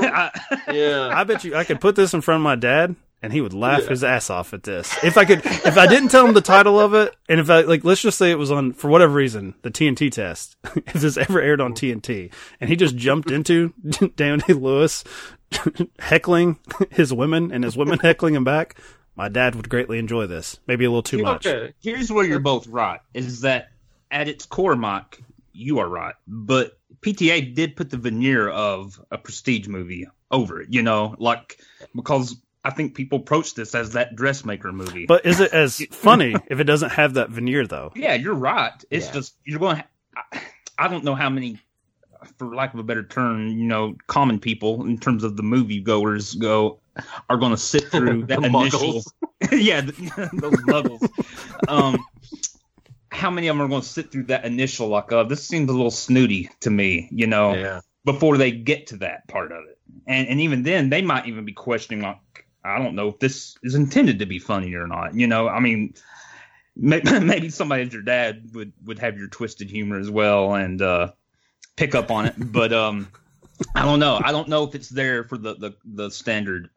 yeah, I bet you I could put this in front of my dad and he would laugh his ass off at this. If I could if I didn't tell him the title of it and if I like let's just say it was on for whatever reason, the TNT test. if this ever aired on TNT and he just jumped into Daniel Day Lewis heckling his women and his women heckling him back, my dad would greatly enjoy this. Maybe a little too much. Here's where you're both right: is that at its core, Mike, you are right. But PTA did put the veneer of a prestige movie over it. You know, like because I think people approach this as that dressmaker movie. But is it as funny if it doesn't have that veneer though? yeah, you're right. It's just you're going. I, I don't know how many, for lack of a better term, you know, common people in terms of the movie goers go are going to sit through that initial. yeah, the, those muggles. Um, how many of them are going to sit through that initial like, uh, this seems a little snooty to me, you know, Yeah. before they get to that part of it, and and even then they might even be questioning like, I don't know if this is intended to be funny or not, you know. I mean, maybe, somebody as your dad would would have your twisted humor as well and uh, pick up on it, but um, I don't know. I don't know if it's there for the the, the standard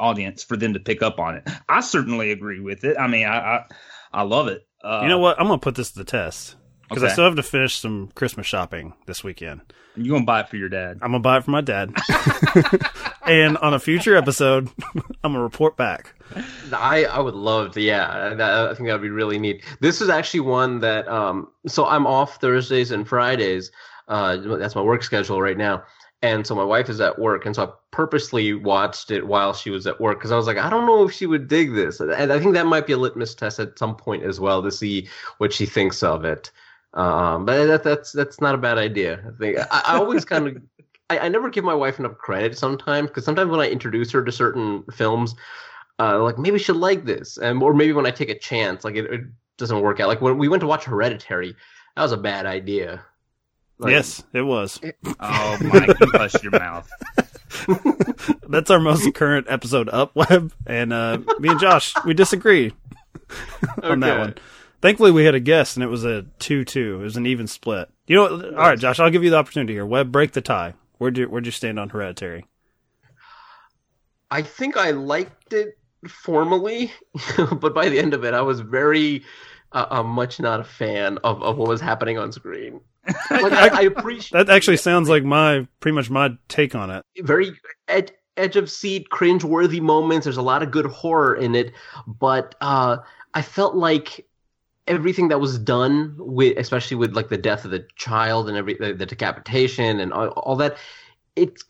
audience for them to pick up on it. I certainly agree with it. I mean, I I, I love it. Uh, you know what? I'm gonna put this to the test because I still have to finish some Christmas shopping this weekend. You gonna buy it for your dad? I'm gonna buy it for my dad, and on a future episode, I'm gonna report back. I, I would love to, yeah. That, I think that would be really neat. This is actually one that, um, so I'm off Thursdays and Fridays. Uh, that's my work schedule right now. And so my wife is at work. And so I purposely watched it while she was at work because I was like, I don't know if she would dig this. And I think that might be a litmus test at some point as well to see what she thinks of it. Um, but that, that's that's not a bad idea. I think I, I always kind of I, I never give my wife enough credit sometimes because sometimes when I introduce her to certain films, uh, like maybe she'll like this, and or maybe when I take a chance, like it, it doesn't work out. Like when we went to watch Hereditary, that was a bad idea. Like, yes, it was. Oh, Mike, you hush your mouth. That's our most current episode up, Webb, and uh, me and Josh we disagree on that one. Thankfully, we had a guess, and it was a two-two. It was an even split. You know, what? all right, Josh, I'll give you the opportunity here. Webb, break the tie. Where'd you Where'd you stand on Hereditary? I think I liked it formally, but by the end of it, I was very uh, uh, much not a fan of, of what was happening on screen. Like, I, I appreciate That actually sounds like my pretty much my take on it. very ed- edge of seat, cringe-worthy moments. There's a lot of good horror in it, but uh, I felt like everything that was done with, especially with like the death of the child and every the, the decapitation and all, all that, it's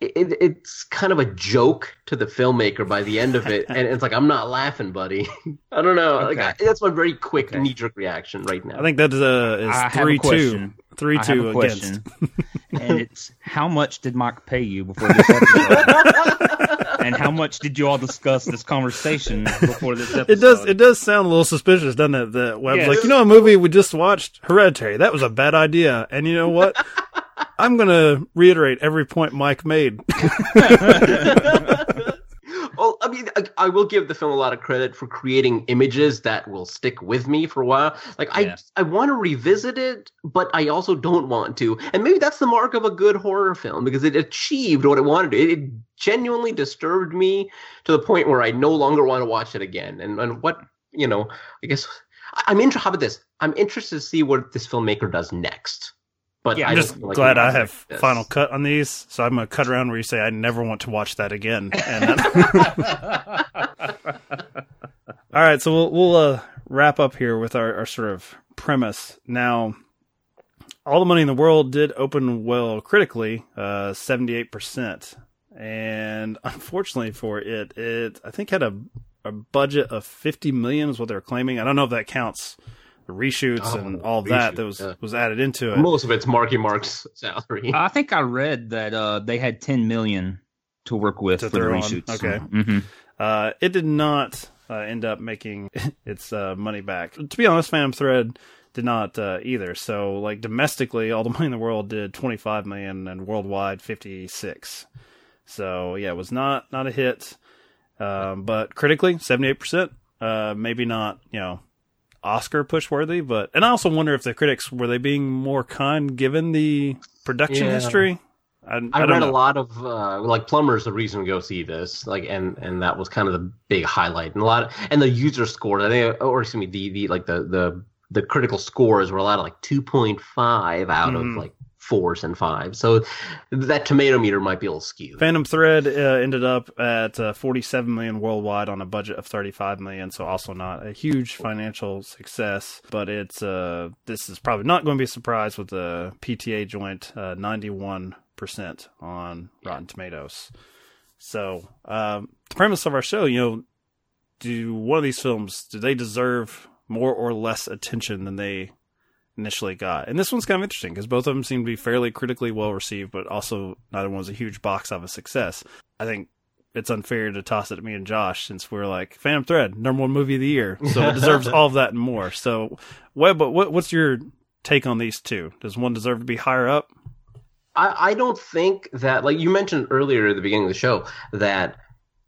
it, it's kind of a joke to the filmmaker by the end of it, and it's like I'm not laughing, buddy. I don't know. Like I, that's my very quick knee-jerk reaction right now. I think that is, uh, I is have a three two, question. three I have a against. question. and it's how much did Mike pay you before this episode? And how much did you all discuss this conversation before this episode? It does. It does sound a little suspicious, doesn't it? That Webb's like, you know, a movie we just watched, Hereditary. That was a bad idea. And you know what? I'm gonna reiterate every point Mike made. Well, I mean, I, I will give the film a lot of credit for creating images that will stick with me for a while. Like I, I want to revisit it, but I also don't want to. And maybe that's the mark of a good horror film because it achieved what it wanted to. It, it genuinely disturbed me to the point where I no longer want to watch it again. And and what you know, I guess I- I'm interested. How about this? I'm interested to see what this filmmaker does next. But yeah, I'm just like glad I have final cut on these, so I'm gonna cut around where you say I never want to watch that again. All right, so we'll we'll uh, wrap up here with our, our sort of premise. Now, all the money in the world did open well critically, seventy eight percent, and unfortunately for it, it I think had a a budget of fifty million is what they're claiming. I don't know if that counts reshoots Oh, and all of that that was yeah. was added into it. Most of it's Marky Mark's salary. I think I read that uh, they had 10 million to work with to for the throw on. reshoots. Okay. Mhm. Uh, it did not uh, end up making its uh, money back. To be honest, Phantom Thread did not uh, either. So, like domestically, all the money in the world did 25 million, and worldwide 56. So, yeah, it was not not a hit. Um, but critically, 78 percent. Uh, maybe not, you know, Oscar push worthy, but and I also wonder if the critics were they being more kind given the production Yeah. history. I, I, I read know. a lot of uh, like Plummer's the reason to go see this like and and that was kind of the big highlight and a lot of, and the user score I think or excuse me the the like the the the critical scores were a lot of like 2.5 out Mhm. of like fours and fives so that tomato meter might be a little skewed Phantom Thread uh, ended up at uh, 47 million worldwide on a budget of 35 million, so also not a huge financial success. But it's uh, this is probably not going to be a surprise with the PTA joint uh, 91 percent on Rotten Tomatoes. So um, the premise of our show, you know, do one of these films do they deserve more or less attention than they initially got. And this one's kind of interesting because both of them seem to be fairly critically well received, but also neither one was a huge box office success. I think it's unfair to toss it to me and Josh since we're like Phantom Thread, number one movie of the year, so it deserves all of that and more. So, Webb, what, what's your take on these two? Does one deserve to be higher up? I, I don't think that like you mentioned earlier at the beginning of the show that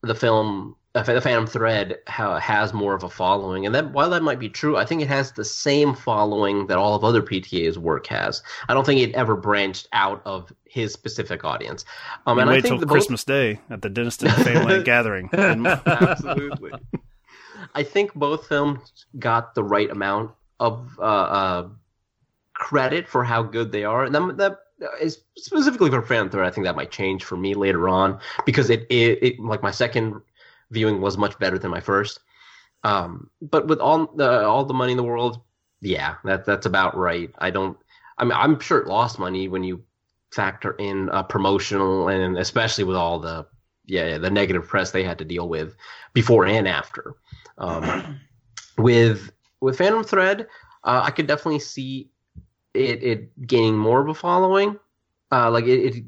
the film the Phantom Thread has more of a following, and that while that might be true, I think it has the same following that all of other PTA's work has. I don't think it ever branched out of his specific audience. Um, and I wait think till the both- Christmas Day at the Deniston family gathering. And- Absolutely. I think both films got the right amount of uh, uh, credit for how good they are, and that, that is specifically for Phantom Thread. I think that might change for me later on because it, it, it like my second viewing was much better than my first. Um, but with all the all the money in the world, yeah, that that's about right. I don't. I mean, I'm sure it lost money when you factor in promotional and especially with all the yeah, yeah the negative press they had to deal with before and after. Um, with with Phantom Thread, uh, I could definitely see it, it gaining more of a following, uh, like it, it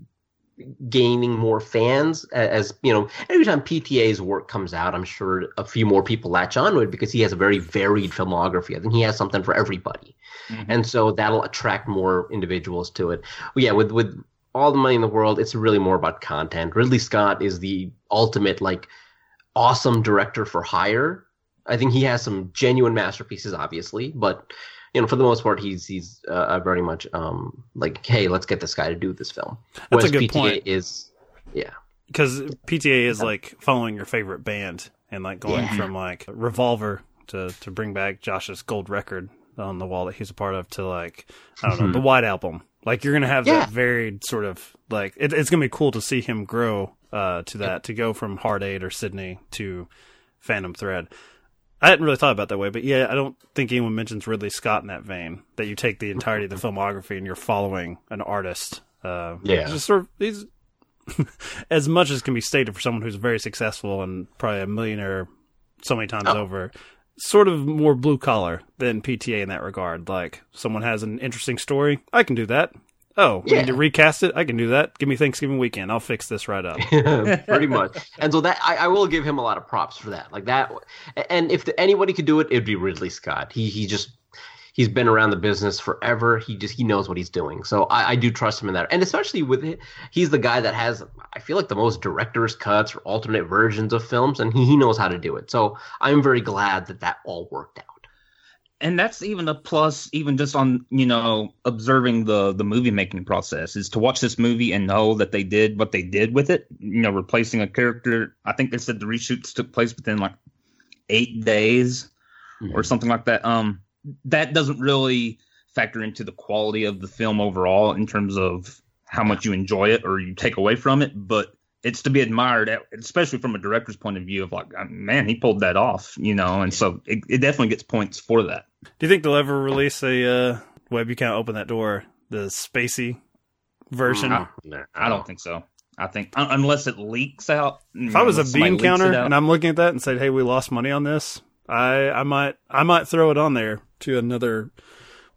gaining more fans as you know every time pta's work comes out i'm sure a few more people latch onto it because he has a very varied filmography. I think he has something for everybody. Mm-hmm. And so that'll attract more individuals to it. Well, yeah with with all the money in the world it's really more about content. Ridley scott is the ultimate like awesome director for hire. I think he has some genuine masterpieces obviously but you know, for the most part, he's he's uh, very much um, like, hey, let's get this guy to do this film. That's a good PTA point. Is yeah, because PTA is like following your favorite band and like going Yeah. from like Revolver to to bring back Josh's gold record on the wall that he's a part of to like I don't know Mhm. the White Album. Like you're gonna have Yeah. that varied sort of like it, it's gonna be cool to see him grow uh, to that to go from Hard Eight or Sydney to Phantom Thread. I hadn't really thought about that way, but yeah, I don't think anyone mentions Ridley Scott in that vein. That you take the entirety of the filmography and you're following an artist. Uh, Yeah. just sort of he's as much as can be stated for someone who's very successful and probably a millionaire so many times Oh. over. Sort of more blue collar than PTA in that regard. Like someone has an interesting story, I can do that. Oh, we need to recast it. I can do that. Give me Thanksgiving weekend. I'll fix this right up. pretty much. And so that I, I will give him a lot of props for that. Like that, and if anybody could do it, it'd be Ridley Scott. He he just he's been around the business forever. He just he knows what he's doing. So I, I do trust him in that. And especially with it, he's the guy that has I feel like the most director's cuts or alternate versions of films, and he, he knows how to do it. So I'm very glad that that all worked out. And that's even a plus even just on you know observing the the movie making process is to watch this movie and know that they did what they did with it you know replacing a character i think they said the reshoots took place within like eight days or something like that. Um, that doesn't really factor into the quality of the film overall in terms of how much you enjoy it or you take away from it, but it's to be admired, especially from a director's point of view of like, uh, man, he pulled that off, you know, and so it, it definitely gets points for that. Do you think they'll ever release a uh, Webb? You can't open that door. The spacey version. I, I don't think so. I think unless it leaks out. If I was a bean counter and I'm looking at that and said, "Hey, we lost money on this," I I might I might throw it on there to another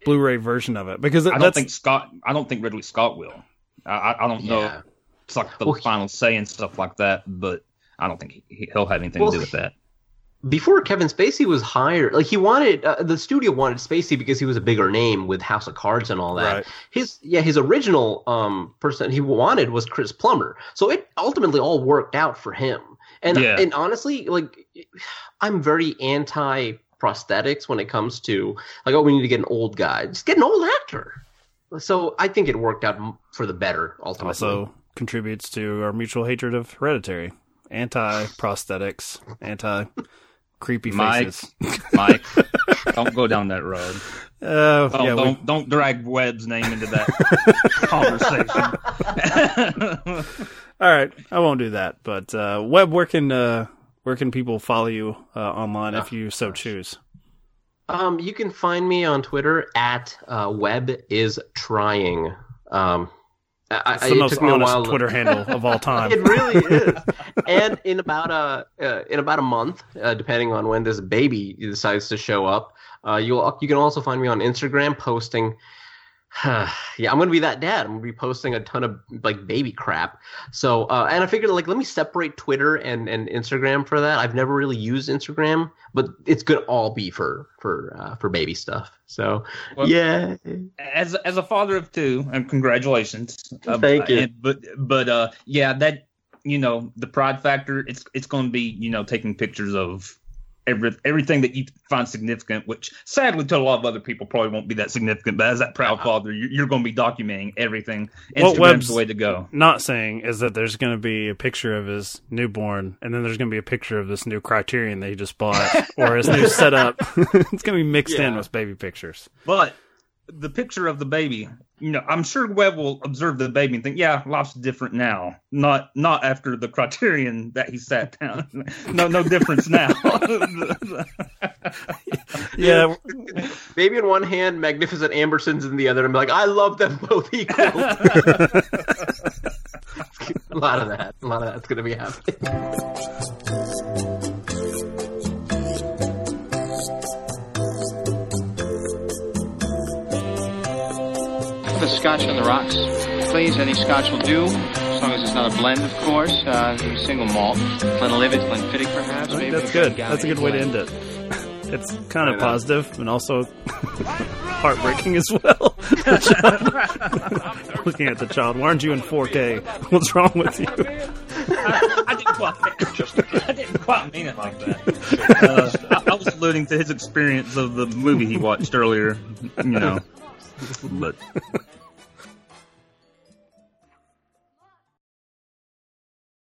Blu-ray version of it because it, I don't think Scott. I don't think Ridley Scott will. I, I don't know. Yeah. It's like the Well, final say and stuff like that, but I don't think he, he'll have anything Well, to do with that. Before Kevin Spacey was hired, like he wanted uh, the studio wanted Spacey because he was a bigger name with House of Cards and all that. Right. His yeah, his original um person he wanted was Chris Plummer. So it ultimately all worked out for him. And Yeah. and honestly, like I'm very anti prosthetics when it comes to like oh we need to get an old guy. Just get an old actor. So I think it worked out for the better ultimately. also contributes to our mutual hatred of Hereditary. Anti prosthetics, anti creepy Mike, faces. Mike, don't go down that road. Uh, Don't, yeah, don't, don't drag Webb's name into that conversation. All right, I won't do that. But uh, Webb, where can uh, where can people follow you uh, online if you so choose? Um, you can find me on Twitter at uh, Web is trying. Um, I, It's I- the most took me a honest while Twitter handle of all time. it really is. and in about a uh, in about a month, uh, depending on when this baby decides to show up, uh, you'll you can also find me on Instagram posting. yeah, I'm gonna be that dad. I'm gonna be posting a ton of like baby crap. So, uh, and I figured like let me separate Twitter and, and Instagram for that. I've never really used Instagram, but it's gonna all be for for uh, for baby stuff. So, Well, yeah. as as a father of two, and congratulations. Uh, Thank you. and- but but uh, yeah, that you know the pride factor. It's it's going to be you know taking pictures of every everything that you find significant, which sadly to a lot of other people probably won't be that significant. But as that proud uh-huh. father, you're, you're going to be documenting everything. What Instagram's Webb's the way to go. not saying is that there's going to be a picture of his newborn, and then there's going to be a picture of this new Criterion that he just bought, or his new setup. it's going to be mixed in with baby pictures. But the picture of the baby, you know, I'm sure Webb will observe the baby and think, yeah, life's different now. Not not after the criterion that he sat down. no no difference now. Yeah, Baby in one hand, magnificent Ambersons in the other. I'm like, I love them both equal. a lot of that. A lot of that's gonna be happening. Scotch on the rocks, please. Any scotch will do, as long as it's not a blend, of course. Uh, single malt, Glenlivet, Glenfiddich, perhaps. I think maybe that's good. That's a good way to end it. It's kind of positive and also heartbreaking as well. Looking at the child, why aren't you in 4K? What's wrong with you? I, I didn't quite, I didn't quite mean it like that. Uh, I, I was alluding to his experience of the movie he watched earlier, you know. But